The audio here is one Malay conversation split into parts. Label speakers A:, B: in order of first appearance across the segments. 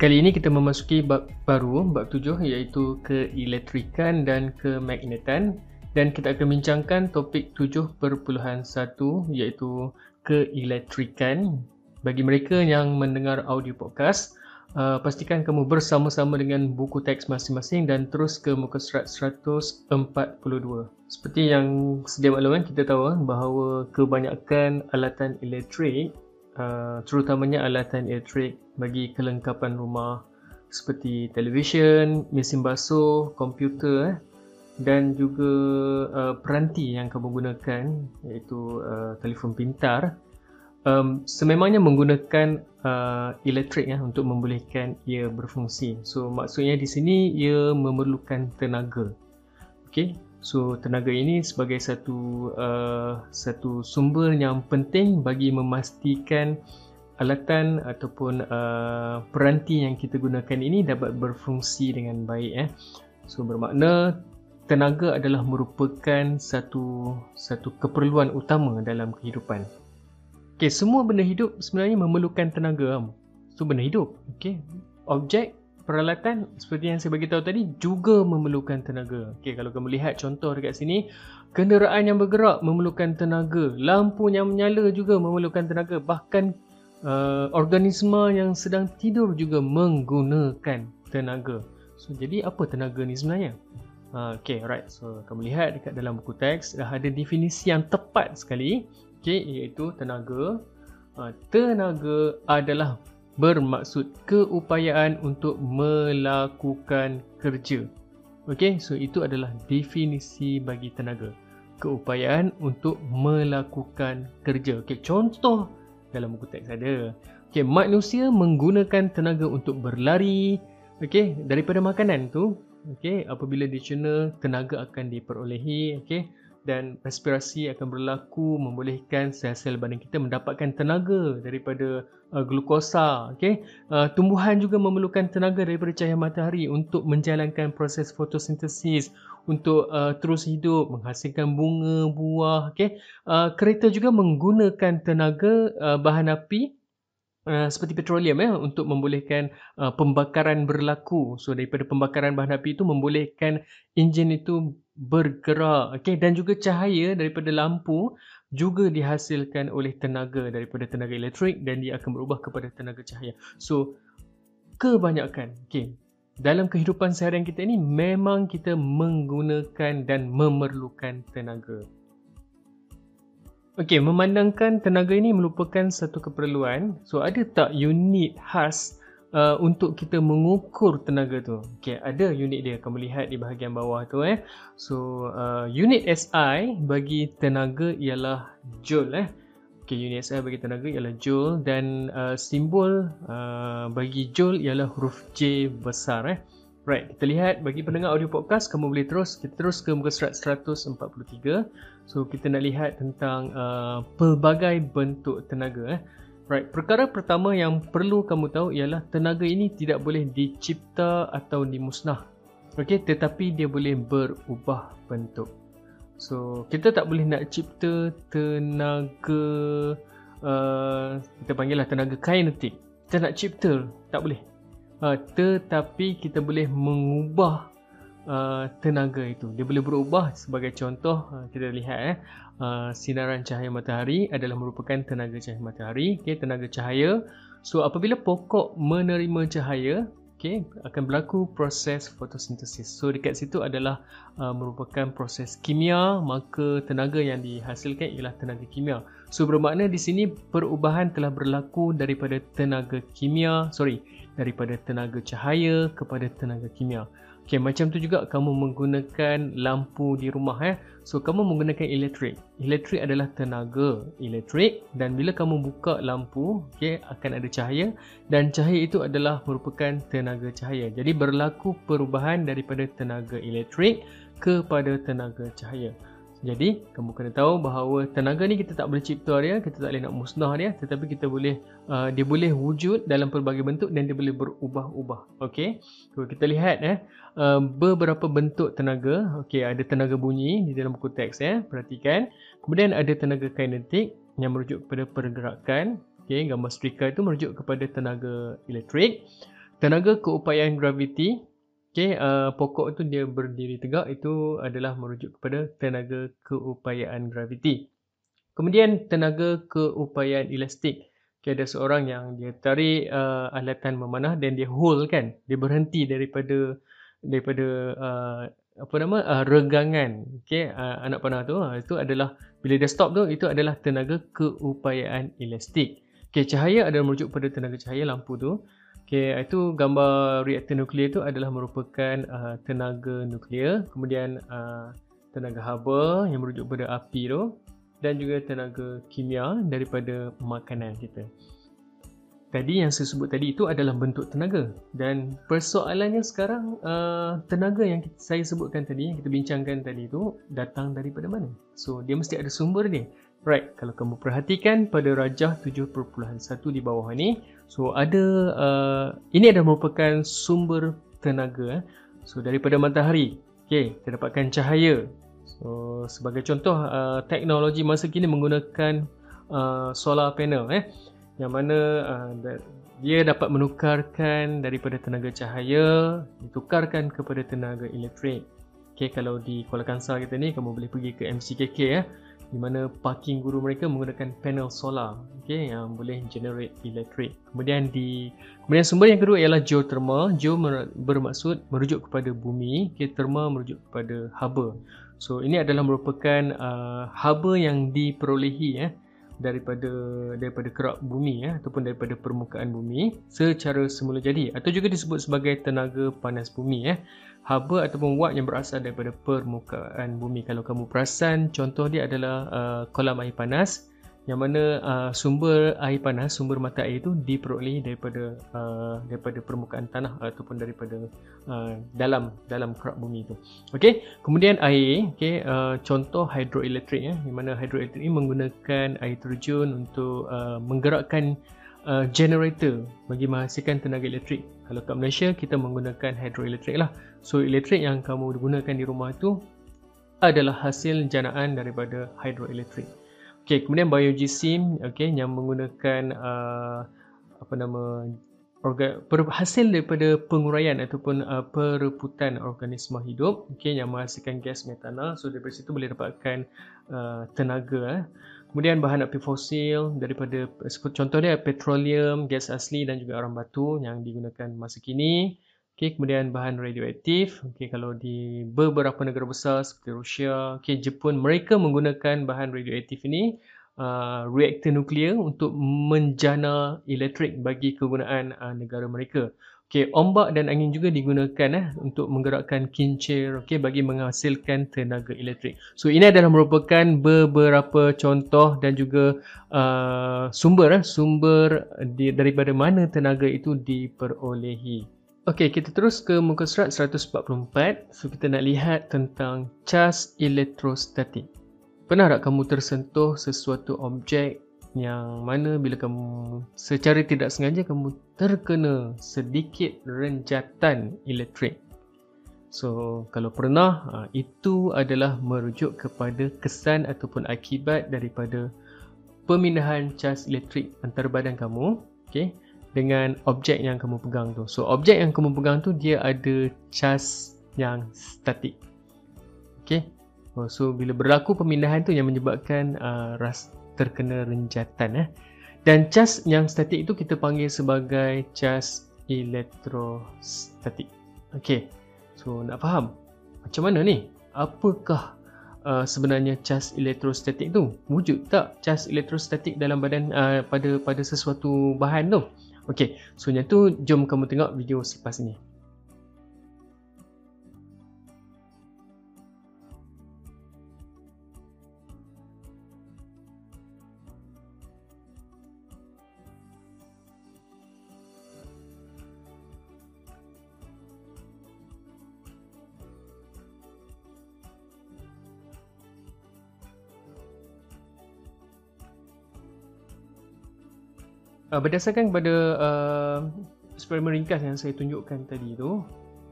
A: Kali ini kita memasuki bab baru, bab tujuh iaitu keelektrikan dan kemagnetan dan kita akan bincangkan topik 7.1 iaitu keelektrikan. Bagi mereka yang mendengar audio podcast, uh, pastikan kamu bersama-sama dengan buku teks masing-masing dan terus ke muka surat 142. Seperti yang sedia makluman kita tahu bahawa kebanyakan alatan elektrik uh, terutamanya alatan elektrik bagi kelengkapan rumah seperti televisyen, mesin basuh, komputer eh, dan juga uh, peranti yang kamu gunakan iaitu uh, telefon pintar um, sememangnya menggunakan uh, elektrik ya untuk membolehkan ia berfungsi. So maksudnya di sini ia memerlukan tenaga. Okey. So tenaga ini sebagai satu uh, satu sumber yang penting bagi memastikan alatan ataupun uh, peranti yang kita gunakan ini dapat berfungsi dengan baik eh. So bermakna tenaga adalah merupakan satu satu keperluan utama dalam kehidupan. Okey, semua benda hidup sebenarnya memerlukan tenaga. So benda hidup, okey. Objek peralatan seperti yang saya bagi tahu tadi juga memerlukan tenaga. Okey, kalau kamu lihat contoh dekat sini, kenderaan yang bergerak memerlukan tenaga, lampu yang menyala juga memerlukan tenaga, bahkan uh, organisma yang sedang tidur juga menggunakan tenaga. So jadi apa tenaga ni sebenarnya? Uh, okay, right. So kamu lihat dekat dalam buku teks dah ada definisi yang tepat sekali. Okay, iaitu tenaga. Uh, tenaga adalah bermaksud keupayaan untuk melakukan kerja. Okay, so itu adalah definisi bagi tenaga. Keupayaan untuk melakukan kerja. Okay, contoh dalam buku teks ada. Okey, manusia menggunakan tenaga untuk berlari, okey, daripada makanan tu, okey, apabila dicerna tenaga akan diperolehi, okey, dan respirasi akan berlaku membolehkan sel-sel badan kita mendapatkan tenaga daripada uh, glukosa okey? Uh, tumbuhan juga memerlukan tenaga daripada cahaya matahari untuk menjalankan proses fotosintesis untuk uh, terus hidup menghasilkan bunga buah okey? Uh, kereta juga menggunakan tenaga uh, bahan api Uh, seperti petroleum ya untuk membolehkan uh, pembakaran berlaku. So daripada pembakaran bahan api itu membolehkan enjin itu bergerak. Okey dan juga cahaya daripada lampu juga dihasilkan oleh tenaga daripada tenaga elektrik dan dia akan berubah kepada tenaga cahaya. So kebanyakan okey dalam kehidupan seharian kita ini memang kita menggunakan dan memerlukan tenaga Okey, memandangkan tenaga ini merupakan satu keperluan, so ada tak unit khas uh, untuk kita mengukur tenaga tu? Okey, ada unit dia. Kamu lihat di bahagian bawah tu eh. So, uh, unit SI bagi tenaga ialah joule eh. Okey, unit SI bagi tenaga ialah joule dan uh, simbol uh, bagi joule ialah huruf J besar eh. Right, kita lihat bagi pendengar audio podcast kamu boleh terus kita terus ke muka surat 143. So kita nak lihat tentang uh, pelbagai bentuk tenaga eh. Right, perkara pertama yang perlu kamu tahu ialah tenaga ini tidak boleh dicipta atau dimusnah. Okey, tetapi dia boleh berubah bentuk. So, kita tak boleh nak cipta tenaga uh, kita panggillah tenaga kinetik. Kita nak cipta, tak boleh uh, tetapi kita boleh mengubah uh, tenaga itu. Dia boleh berubah sebagai contoh uh, kita lihat eh. Uh, sinaran cahaya matahari adalah merupakan tenaga cahaya matahari. Okey tenaga cahaya. So apabila pokok menerima cahaya okey akan berlaku proses fotosintesis. So dekat situ adalah uh, merupakan proses kimia. Maka tenaga yang dihasilkan ialah tenaga kimia. So bermakna di sini perubahan telah berlaku daripada tenaga kimia sorry daripada tenaga cahaya kepada tenaga kimia. Okey, macam tu juga kamu menggunakan lampu di rumah eh. So kamu menggunakan elektrik. Elektrik adalah tenaga elektrik dan bila kamu buka lampu, okey, akan ada cahaya dan cahaya itu adalah merupakan tenaga cahaya. Jadi berlaku perubahan daripada tenaga elektrik kepada tenaga cahaya. Jadi, kamu kena tahu bahawa tenaga ni kita tak boleh cipta dia, kita tak boleh nak musnah dia, tetapi kita boleh uh, dia boleh wujud dalam pelbagai bentuk dan dia boleh berubah-ubah. Okey. So, kita lihat eh uh, beberapa bentuk tenaga. Okey, ada tenaga bunyi di dalam buku teks ya. Perhatikan. Kemudian ada tenaga kinetik yang merujuk kepada pergerakan. Okey, gambar setrika itu merujuk kepada tenaga elektrik. tenaga keupayaan graviti Okay, uh, pokok tu dia berdiri tegak itu adalah merujuk kepada tenaga keupayaan graviti. Kemudian tenaga keupayaan elastik. Okay, ada seorang yang dia tarik uh, alatan memanah dan dia hold kan. Dia berhenti daripada daripada uh, apa nama uh, regangan. Okay, uh, anak panah tu uh, itu adalah bila dia stop tu itu adalah tenaga keupayaan elastik. Okay, cahaya adalah merujuk kepada tenaga cahaya lampu tu. Okay, itu gambar reaktor nuklear itu adalah merupakan uh, tenaga nuklear, kemudian uh, tenaga haba yang merujuk pada api tu dan juga tenaga kimia daripada makanan kita. Tadi yang saya sebut tadi itu adalah bentuk tenaga dan persoalannya sekarang uh, tenaga yang saya sebutkan tadi yang kita bincangkan tadi itu datang daripada mana? So dia mesti ada sumber dia. Right, kalau kamu perhatikan pada rajah 7.1 di bawah ni, so ada uh, ini adalah merupakan sumber tenaga. Eh. So daripada matahari, okay, kita dapatkan cahaya. So sebagai contoh, uh, teknologi masa kini menggunakan uh, solar panel, eh, yang mana uh, dia dapat menukarkan daripada tenaga cahaya, ditukarkan kepada tenaga elektrik. Okay, kalau di Kuala Kangsar kita ni, kamu boleh pergi ke MCKK, eh di mana parking guru mereka menggunakan panel solar okay, yang boleh generate elektrik. Kemudian di kemudian sumber yang kedua ialah geothermal. Geo bermaksud merujuk kepada bumi, okay, thermal merujuk kepada haba. So ini adalah merupakan uh, haba yang diperolehi eh, daripada daripada kerak bumi eh, ataupun daripada permukaan bumi secara semula jadi atau juga disebut sebagai tenaga panas bumi eh haba ataupun watt yang berasal daripada permukaan bumi. Kalau kamu perasan, contoh dia adalah uh, kolam air panas yang mana uh, sumber air panas, sumber mata air itu diperoleh daripada uh, daripada permukaan tanah ataupun daripada uh, dalam dalam kerak bumi itu. Okey, kemudian air, okey, uh, contoh hidroelektrik ya, di mana hidroelektrik ini menggunakan air terjun untuk uh, menggerakkan uh, generator bagi menghasilkan tenaga elektrik. Kalau kat Malaysia kita menggunakan hidroelektrik lah. So elektrik yang kamu gunakan di rumah itu adalah hasil janaan daripada hidroelektrik. Okey, kemudian biogesim okey yang menggunakan uh, apa nama organ, per, hasil daripada penguraian ataupun uh, pereputan organisma hidup okey yang menghasilkan gas metana. So dari situ boleh dapatkan uh, tenaga eh. Kemudian bahan api fosil daripada contoh dia petroleum, gas asli dan juga arang batu yang digunakan masa kini. Okay, kemudian bahan radioaktif. Okay, kalau di beberapa negara besar seperti Rusia, okay, Jepun, mereka menggunakan bahan radioaktif ini uh, reaktor nuklear untuk menjana elektrik bagi kegunaan uh, negara mereka. Okay, ombak dan angin juga digunakan eh, untuk menggerakkan kincir okay, bagi menghasilkan tenaga elektrik. So ini adalah merupakan beberapa contoh dan juga uh, sumber eh, sumber di, daripada mana tenaga itu diperolehi. Okay, kita terus ke muka surat 144. So kita nak lihat tentang cas elektrostatik. Pernah tak kamu tersentuh sesuatu objek yang mana bila kamu secara tidak sengaja kamu terkena sedikit renjatan elektrik. So, kalau pernah, ha, itu adalah merujuk kepada kesan ataupun akibat daripada pemindahan cas elektrik antarbadan kamu okay, dengan objek yang kamu pegang tu. So, objek yang kamu pegang tu dia ada cas yang statik. Okay. So, bila berlaku pemindahan tu yang menyebabkan uh, ras terkena renjatan eh. Dan cas yang statik itu kita panggil sebagai cas elektrostatik. Okey. So nak faham macam mana ni? Apakah uh, sebenarnya cas elektrostatik tu? Wujud tak cas elektrostatik dalam badan uh, pada pada sesuatu bahan tu? Okey. So yang tu jom kamu tengok video selepas ini. Uh, berdasarkan kepada uh, eksperimen ringkas yang saya tunjukkan tadi tu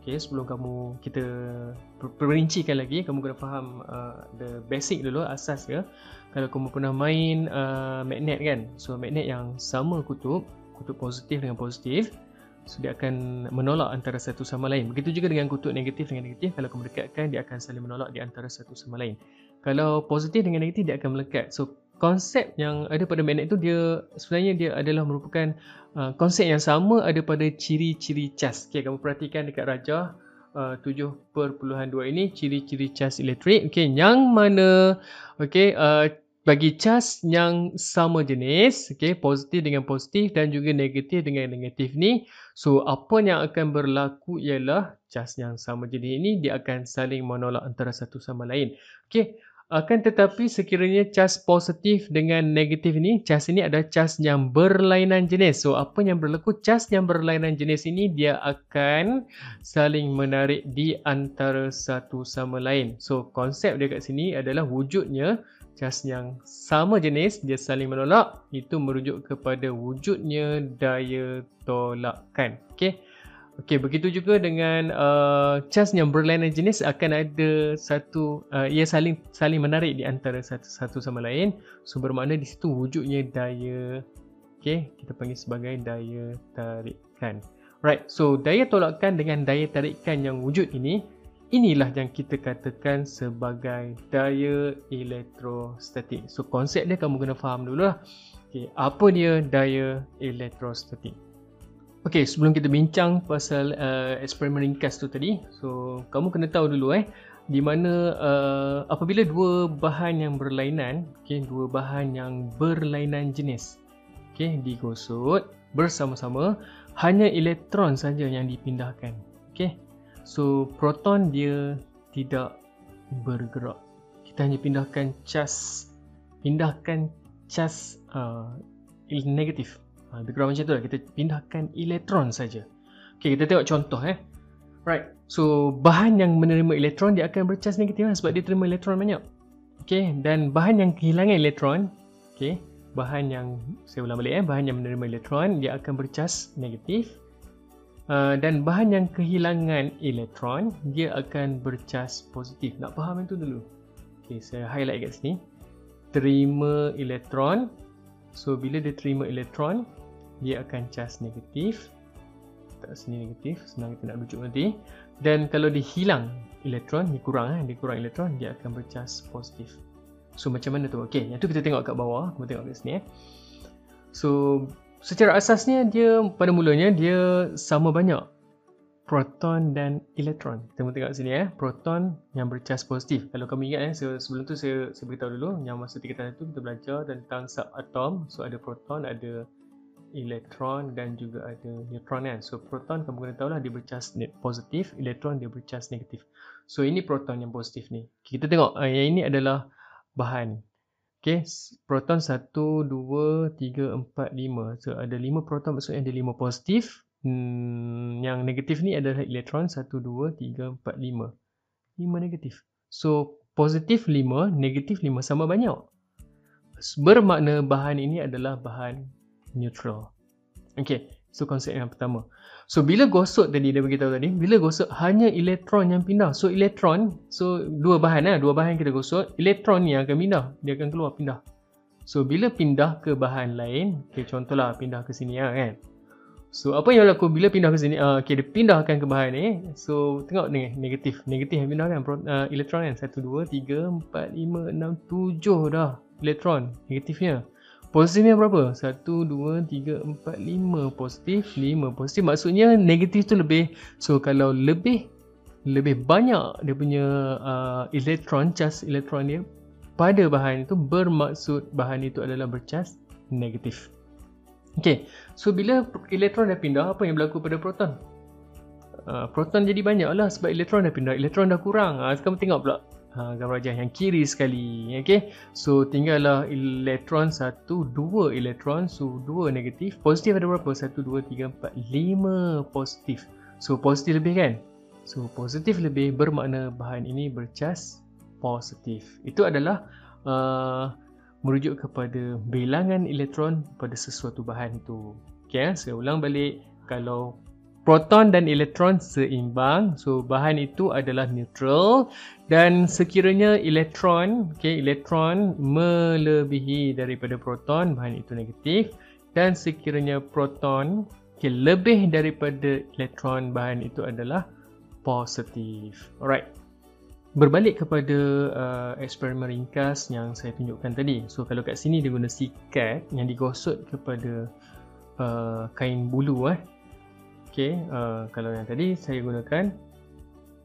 A: okay, sebelum kamu kita perincikan lagi kamu kena faham uh, the basic dulu asas ya kalau kamu pernah main uh, magnet kan so magnet yang sama kutub kutub positif dengan positif So dia akan menolak antara satu sama lain. Begitu juga dengan kutub negatif dengan negatif. Kalau kamu dekatkan, dia akan saling menolak di antara satu sama lain. Kalau positif dengan negatif, dia akan melekat. So konsep yang ada pada magnet itu dia sebenarnya dia adalah merupakan uh, konsep yang sama ada pada ciri-ciri cas. Okay, kamu perhatikan dekat rajah uh, 7.2 ini ciri-ciri cas elektrik. Okay, yang mana okay, uh, bagi cas yang sama jenis, okay, positif dengan positif dan juga negatif dengan negatif ni, so apa yang akan berlaku ialah cas yang sama jenis ini dia akan saling menolak antara satu sama lain. Okay, akan tetapi sekiranya cas positif dengan negatif ini, cas ini ada cas yang berlainan jenis. So apa yang berlaku cas yang berlainan jenis ini dia akan saling menarik di antara satu sama lain. So konsep dia kat sini adalah wujudnya cas yang sama jenis dia saling menolak itu merujuk kepada wujudnya daya tolakkan okey okey begitu juga dengan uh, cas yang berlainan jenis akan ada satu uh, ia saling saling menarik di antara satu satu sama lain so bermakna di situ wujudnya daya okey kita panggil sebagai daya tarikan right so daya tolakkan dengan daya tarikan yang wujud ini Inilah yang kita katakan sebagai daya elektrostatik. So konsep dia kamu kena faham dulu lah. Okay, apa dia daya elektrostatik? Okay, sebelum kita bincang pasal uh, eksperimen ringkas tu tadi, so kamu kena tahu dulu eh, di mana uh, apabila dua bahan yang berlainan, okay, dua bahan yang berlainan jenis, okay, digosok bersama-sama, hanya elektron saja yang dipindahkan. Okay, So proton dia tidak bergerak. Kita hanya pindahkan cas pindahkan cas uh, negatif. Uh, lebih kurang macam tu lah. Kita pindahkan elektron saja. Okay, kita tengok contoh eh. Right. So bahan yang menerima elektron dia akan bercas negatif lah sebab dia terima elektron banyak. Okay, dan bahan yang kehilangan elektron, okay, bahan yang saya ulang balik eh, bahan yang menerima elektron dia akan bercas negatif. Uh, dan bahan yang kehilangan elektron dia akan bercas positif. Nak faham itu dulu. Okey, saya highlight kat sini. Terima elektron. So bila dia terima elektron, dia akan cas negatif. Tak sini negatif, senang kita nak rujuk nanti. Dan kalau dia hilang elektron, dia kurang eh, dia kurang elektron, dia akan bercas positif. So macam mana tu? Okey, yang tu kita tengok kat bawah, kita tengok kat sini eh. So secara asasnya dia pada mulanya dia sama banyak proton dan elektron. Tengok tengok sini eh, proton yang bercas positif. Kalau kamu ingat eh, sebelum tu saya saya beritahu dulu yang masa tingkatan itu kita belajar tentang subatom. So ada proton, ada elektron dan juga ada neutron kan. So proton kamu kena tahu lah dia bercas positif, elektron dia bercas negatif. So ini proton yang positif ni. Kita tengok uh, yang ini adalah bahan Okay, proton 1, 2, 3, 4, 5. So ada 5 proton maksudnya ada 5 positif. Hmm, yang negatif ni adalah elektron 1, 2, 3, 4, 5. 5 negatif. So positif 5, negatif 5 sama banyak. Bermakna bahan ini adalah bahan neutral. Okay, so konsep yang pertama. So bila gosok tadi dia beritahu tadi, bila gosok hanya elektron yang pindah. So elektron, so dua bahan lah, dua bahan kita gosok, elektron ni yang akan pindah, dia akan keluar pindah. So bila pindah ke bahan lain, okay, contohlah pindah ke sini lah kan. So apa yang berlaku bila pindah ke sini, uh, okay, dia pindahkan ke bahan ni, so tengok ni negatif, negatif yang pindah kan, uh, elektron kan, 1, 2, 3, 4, 5, 6, 7 dah elektron negatifnya. Positifnya berapa? 1, 2, 3, 4, 5 positif 5 positif. Maksudnya negatif tu lebih So kalau lebih Lebih banyak dia punya uh, elektron Cas elektron dia Pada bahan itu Bermaksud bahan itu adalah bercas negatif. Okay So bila elektron dah pindah Apa yang berlaku pada proton? Uh, proton jadi banyak lah Sebab elektron dah pindah. Elektron dah kurang. Uh, Sekarang tengok pula ha, gambar rajah yang kiri sekali. Okay? so tinggallah elektron satu dua elektron so dua negatif. Positif ada berapa? Satu dua tiga empat lima positif. So positif lebih kan? So positif lebih bermakna bahan ini bercas positif. Itu adalah uh, merujuk kepada bilangan elektron pada sesuatu bahan itu okay, saya ulang balik. Kalau proton dan elektron seimbang. So bahan itu adalah neutral dan sekiranya elektron, okay, elektron melebihi daripada proton, bahan itu negatif dan sekiranya proton Okay, lebih daripada elektron bahan itu adalah positif. Alright. Berbalik kepada uh, eksperimen ringkas yang saya tunjukkan tadi. So, kalau kat sini dia guna sikat yang digosok kepada uh, kain bulu. Eh. Okay, uh, kalau yang tadi saya gunakan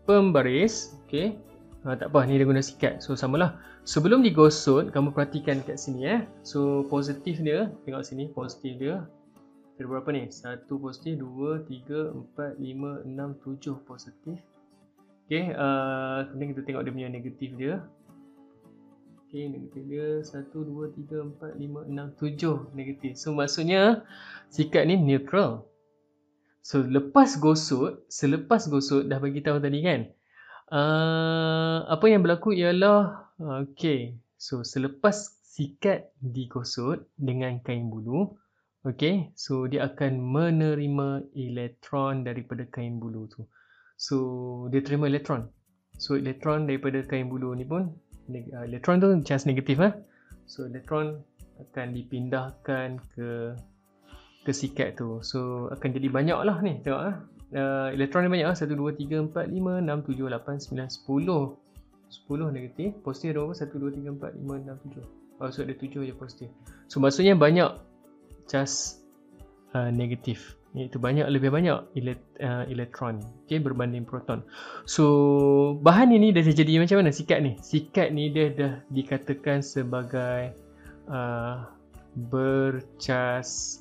A: pembaris. Okay. Uh, tak apa, ni dia guna sikat. So, samalah. Sebelum digosok, kamu perhatikan kat sini. Eh. So, positif dia. Tengok sini, positif dia. Ada berapa ni? Satu positif, dua, tiga, empat, lima, enam, tujuh positif. Okay, uh, kemudian kita tengok dia punya negatif dia. Okay, negatif dia satu, dua, tiga, empat, lima, enam, tujuh negatif. So, maksudnya sikat ni neutral. So, lepas gosok, selepas gosok dah bagi tahu tadi kan. Uh, apa yang berlaku ialah, okay, so selepas sikat digosok dengan kain bulu, Okay, so dia akan menerima elektron daripada kain bulu tu. So, dia terima elektron. So, elektron daripada kain bulu ni pun, elektron tu charge negatif lah. So, elektron akan dipindahkan ke ke sikat tu. So, akan jadi banyak lah ni. Tengok lah. Uh, elektron ni banyak lah. 1, 2, 3, 4, 5, 6, 7, 8, 9, 10. 10 negatif. Positif ada berapa? 1, 2, 3, 4, 5, 6, 7. Oh, so ada 7 je positif. So, maksudnya banyak cas uh, negatif iaitu banyak lebih banyak elek, uh, elektron okey berbanding proton. So bahan ini dah jadi macam mana sikat ni? Sikat ni dia dah dikatakan sebagai uh, bercas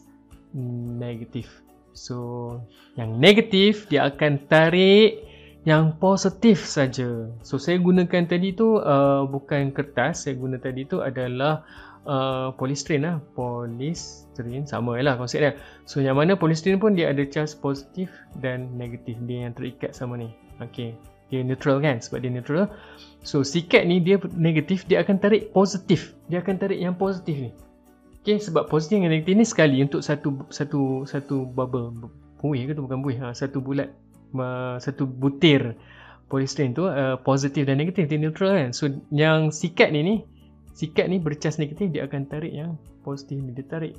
A: negatif. So yang negatif dia akan tarik yang positif saja. So saya gunakan tadi tu uh, bukan kertas, saya guna tadi tu adalah uh, polystyrene lah. Polystyrene sama lah konsep dia. So yang mana polystyrene pun dia ada charge positif dan negatif. Dia yang terikat sama ni. Ok dia neutral kan? Sebab dia neutral. So sikat ni dia negatif dia akan tarik positif. Dia akan tarik yang positif ni ok sebab positif dan negatif ni sekali untuk satu satu satu bubble buih ke tu? Bukan buih ha, satu bulat uh, satu butir polystyrene tu uh, positif dan negatif dia neutral kan? So yang sikat ni ni sikat ni bercas negatif dia akan tarik yang positif ni. Dia tarik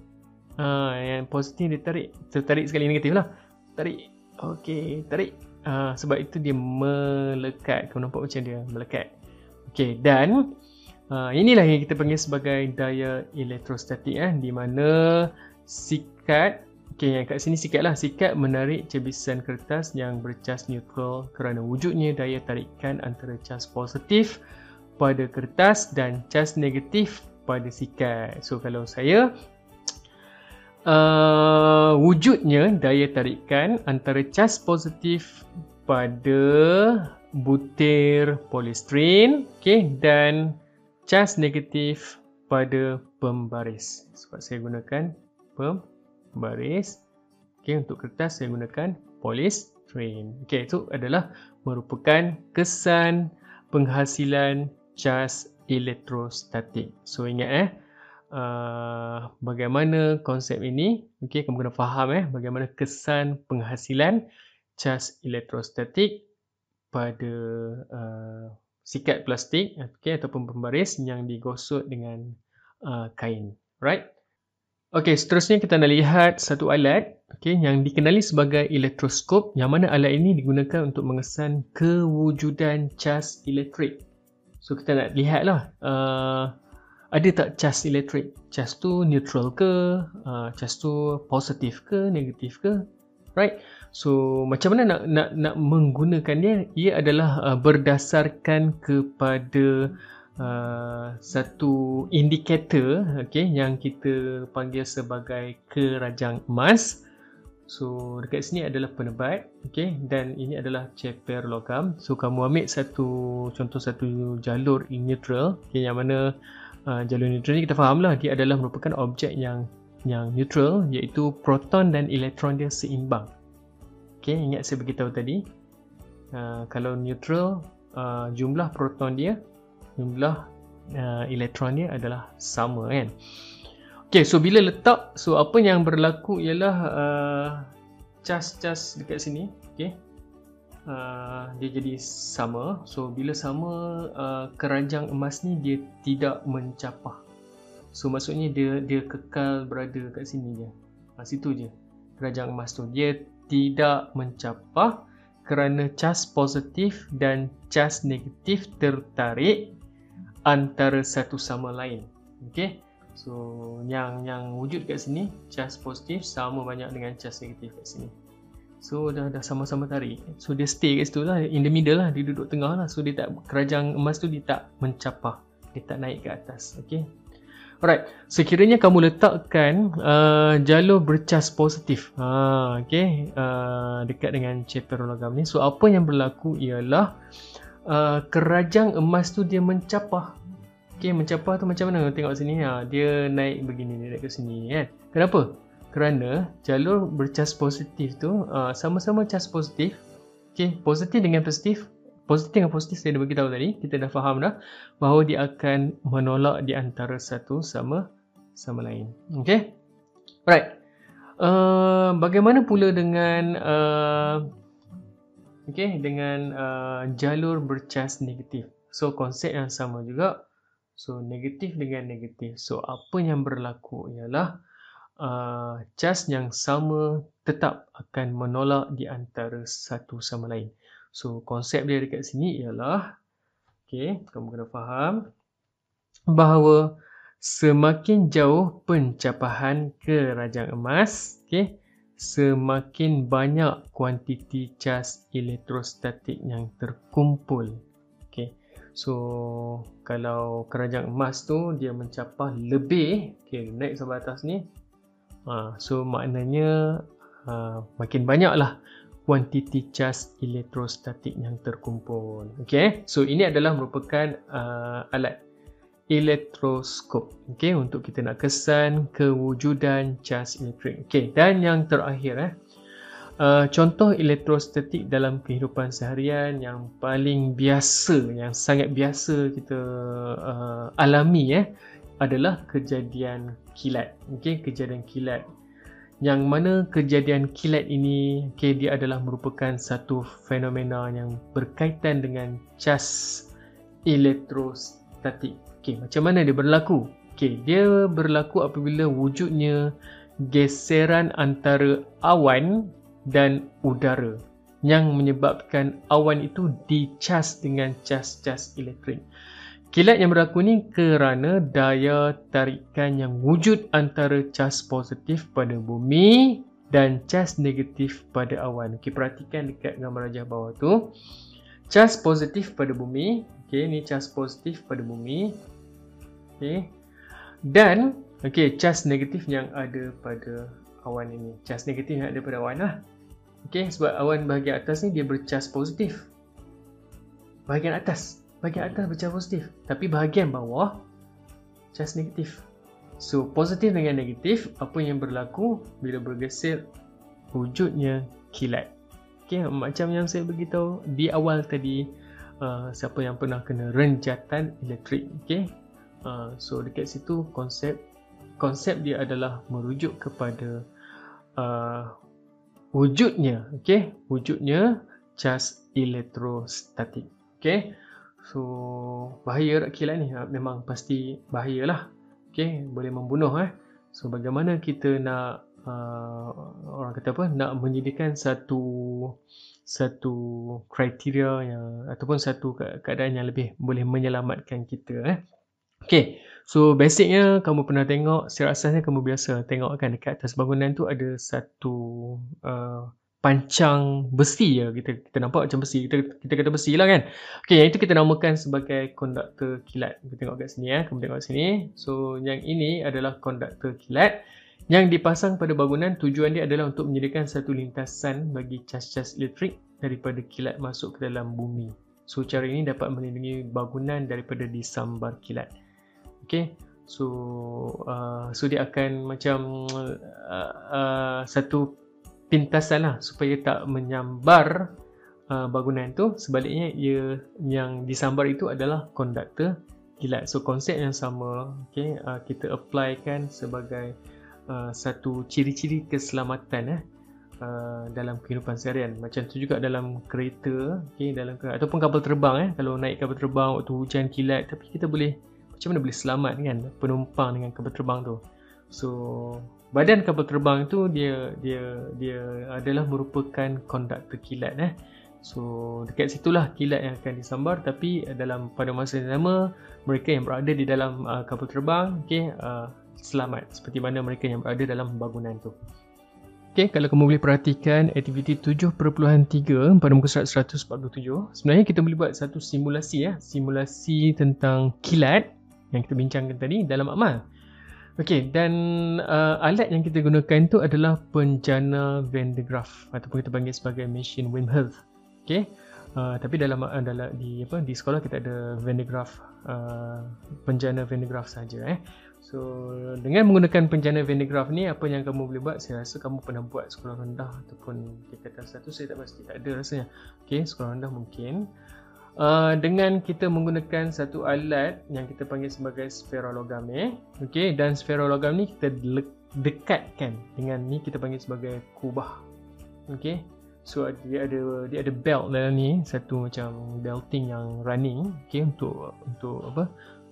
A: ha, yang positif dia tarik tertarik sekali negatif lah. Tarik ok tarik. Ha, sebab itu dia melekat. Kau nampak macam dia melekat. Ok dan ha, inilah yang kita panggil sebagai daya elektrostatik eh, di mana sikat ok yang kat sini sikat lah sikat menarik cebisan kertas yang bercas neutral kerana wujudnya daya tarikan antara cas positif pada kertas dan cas negatif pada sikat. So kalau saya uh, wujudnya daya tarikan antara cas positif pada butir polystyrene okay, dan cas negatif pada pembaris. Sebab saya gunakan pembaris. Okay, untuk kertas saya gunakan polystyrene. Okay, itu adalah merupakan kesan penghasilan cas elektrostatik. So ingat eh uh, bagaimana konsep ini okey kamu kena faham eh bagaimana kesan penghasilan cas elektrostatik pada uh, sikat plastik okey ataupun pembaris yang digosok dengan uh, kain. Right? Okey, seterusnya kita nak lihat satu alat okey yang dikenali sebagai elektroskop yang mana alat ini digunakan untuk mengesan kewujudan cas elektrik. So kita nak lihat lah uh, Ada tak cas elektrik Cas tu neutral ke uh, Cas tu positif ke Negatif ke Right So macam mana nak nak nak menggunakan dia Ia adalah uh, berdasarkan kepada uh, Satu indikator okay, Yang kita panggil sebagai kerajang emas So dekat sini adalah penebat okay? dan ini adalah ceper logam. So kamu ambil satu contoh satu jalur neutral okay, yang mana uh, jalur neutral ni kita faham lah dia adalah merupakan objek yang yang neutral iaitu proton dan elektron dia seimbang. Okay, ingat saya beritahu tadi uh, kalau neutral uh, jumlah proton dia jumlah uh, elektron dia adalah sama kan. Okay, so bila letak, so apa yang berlaku ialah uh, cas-cas dekat sini, okay, uh, dia jadi sama. So bila sama, uh, keranjang emas ni dia tidak mencapah. So maksudnya dia dia kekal berada kat sini je. Ha, situ je. kerajaan emas tu. Dia tidak mencapah kerana cas positif dan cas negatif tertarik antara satu sama lain. Okey. So yang yang wujud kat sini cas positif sama banyak dengan cas negatif kat sini. So dah dah sama-sama tarik. So dia stay kat situ lah in the middle lah dia duduk tengah lah. So dia tak kerajaan emas tu dia tak mencapah. Dia tak naik ke atas. Okey. Alright, sekiranya kamu letakkan uh, jalur bercas positif uh, okay, uh, dekat dengan chapter logam ni, so apa yang berlaku ialah uh, kerajang emas tu dia mencapah. Okay, mencapah tu macam mana? Tengok sini, ha, dia naik begini, dia naik ke sini. Kan? Kenapa? Kerana jalur bercas positif tu uh, sama-sama cas positif. Okay, positif dengan positif positif dengan positif saya dah beritahu tadi. Kita dah faham dah bahawa dia akan menolak di antara satu sama sama lain. Okey? Alright. Uh, bagaimana pula dengan uh, okey dengan uh, jalur bercas negatif? So konsep yang sama juga. So negatif dengan negatif. So apa yang berlaku ialah uh, cas yang sama tetap akan menolak di antara satu sama lain So konsep dia dekat sini ialah okay, kamu kena faham bahawa semakin jauh pencapahan ke rajang emas, okay, semakin banyak kuantiti cas elektrostatik yang terkumpul. Okay. So kalau kerajang emas tu dia mencapah lebih, okay, naik sampai atas ni, ha, so maknanya ha, makin banyaklah kuantiti cas elektrostatik yang terkumpul. Okey, so ini adalah merupakan uh, alat elektroskop. Okey, untuk kita nak kesan kewujudan cas elektrik. Okey, dan yang terakhir eh uh, contoh elektrostatik dalam kehidupan seharian yang paling biasa, yang sangat biasa kita uh, alami eh adalah kejadian kilat. Okey, kejadian kilat yang mana kejadian kilat ini okay, dia adalah merupakan satu fenomena yang berkaitan dengan cas elektrostatik. Okay, macam mana dia berlaku? Okay, dia berlaku apabila wujudnya geseran antara awan dan udara yang menyebabkan awan itu dicas dengan cas-cas elektrik. Kilat yang berlaku ni kerana daya tarikan yang wujud antara cas positif pada bumi dan cas negatif pada awan. Okey, perhatikan dekat gambar rajah bawah tu. Cas positif pada bumi. Okey, ni cas positif pada bumi. Okey. Dan okey, cas negatif yang ada pada awan ini. Cas negatif yang ada pada awan lah. Okey, sebab awan bahagian atas ni dia bercas positif. Bahagian atas bahagian atas bercahaya positif tapi bahagian bawah cas negatif so positif dengan negatif apa yang berlaku bila bergeser wujudnya kilat okay, macam yang saya beritahu di awal tadi uh, siapa yang pernah kena renjatan elektrik okay? uh, so dekat situ konsep konsep dia adalah merujuk kepada uh, wujudnya okay? wujudnya cas elektrostatik okay? So bahaya tak kilat ni ah, memang pasti bahayalah. Okey, boleh membunuh eh. So bagaimana kita nak uh, orang kata apa nak menyediakan satu satu kriteria yang ataupun satu keadaan yang lebih boleh menyelamatkan kita eh. Okey. So basicnya kamu pernah tengok secara asasnya kamu biasa tengok kan dekat atas bangunan tu ada satu uh, pancang besi ya kita kita nampak macam besi. Kita kita kata besi lah kan. Okey yang itu kita namakan sebagai konduktor kilat. Kita tengok kat sini ya kamu tengok sini. So yang ini adalah konduktor kilat. Yang dipasang pada bangunan tujuan dia adalah untuk menyediakan satu lintasan bagi cas-cas elektrik daripada kilat masuk ke dalam bumi. So cara ini dapat melindungi bangunan daripada disambar kilat. Okey so uh, so dia akan macam uh, uh, satu pintasan lah supaya tak menyambar uh, bangunan tu. Sebaliknya ia yang disambar itu adalah konduktor kilat. So konsep yang sama okay, uh, kita apply kan sebagai uh, satu ciri-ciri keselamatan eh, uh, dalam kehidupan seharian. Macam tu juga dalam kereta okay, dalam kereta, ataupun kapal terbang eh, kalau naik kapal terbang waktu hujan kilat tapi kita boleh macam mana boleh selamat kan penumpang dengan kapal terbang tu? So badan kapal terbang tu dia dia dia adalah merupakan konduktor kilat eh. So dekat situlah kilat yang akan disambar tapi dalam pada masa yang sama mereka yang berada di dalam uh, kapal terbang okey uh, selamat seperti mana mereka yang berada dalam bangunan tu. Okey kalau kamu boleh perhatikan aktiviti 7.3 pada muka surat 147 sebenarnya kita boleh buat satu simulasi ya simulasi tentang kilat yang kita bincangkan tadi dalam amal. Okey dan uh, alat yang kita gunakan tu adalah penjana Van de Graaff ataupun kita panggil sebagai machine Wimhoff. Okay. Uh, tapi dalam uh, dalam di apa di sekolah kita ada Van de Graaff uh, penjana Van de Graaff saja eh. So dengan menggunakan penjana Van de Graaff ni apa yang kamu boleh buat saya rasa kamu pernah buat sekolah rendah ataupun tingkatan satu saya tak pasti tak ada rasanya. Okey, sekolah rendah mungkin. Uh, dengan kita menggunakan satu alat yang kita panggil sebagai sferologam eh. Okey, dan sferologam ni kita dekatkan dengan ni kita panggil sebagai kubah. Okey. So dia ada dia ada belt dalam ni satu macam belting yang running okay, untuk untuk apa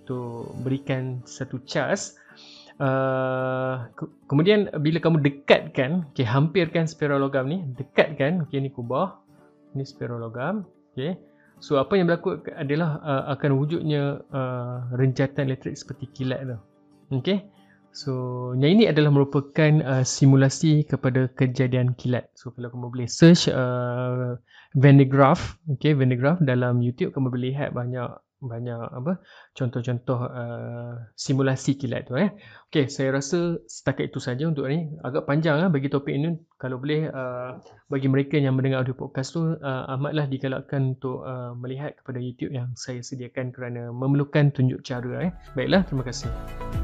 A: untuk berikan satu charge uh, ke- kemudian bila kamu dekatkan okay, hampirkan spiralogam ni dekatkan okay, ni kubah ni spiralogam okay. So apa yang berlaku adalah uh, akan wujudnya uh, renjatan elektrik seperti kilat tu okay. So, yang ini adalah merupakan uh, simulasi kepada kejadian kilat. So, kalau kamu boleh search uh, Van de Graaff, okay, Van de Graaff dalam YouTube, kamu boleh lihat banyak banyak apa contoh-contoh uh, simulasi kilat tu eh. Okey, saya rasa setakat itu saja untuk ni. Agak panjang lah bagi topik ini. Kalau boleh uh, bagi mereka yang mendengar audio podcast tu uh, amatlah digalakkan untuk uh, melihat kepada YouTube yang saya sediakan kerana memerlukan tunjuk cara eh. Baiklah, terima kasih.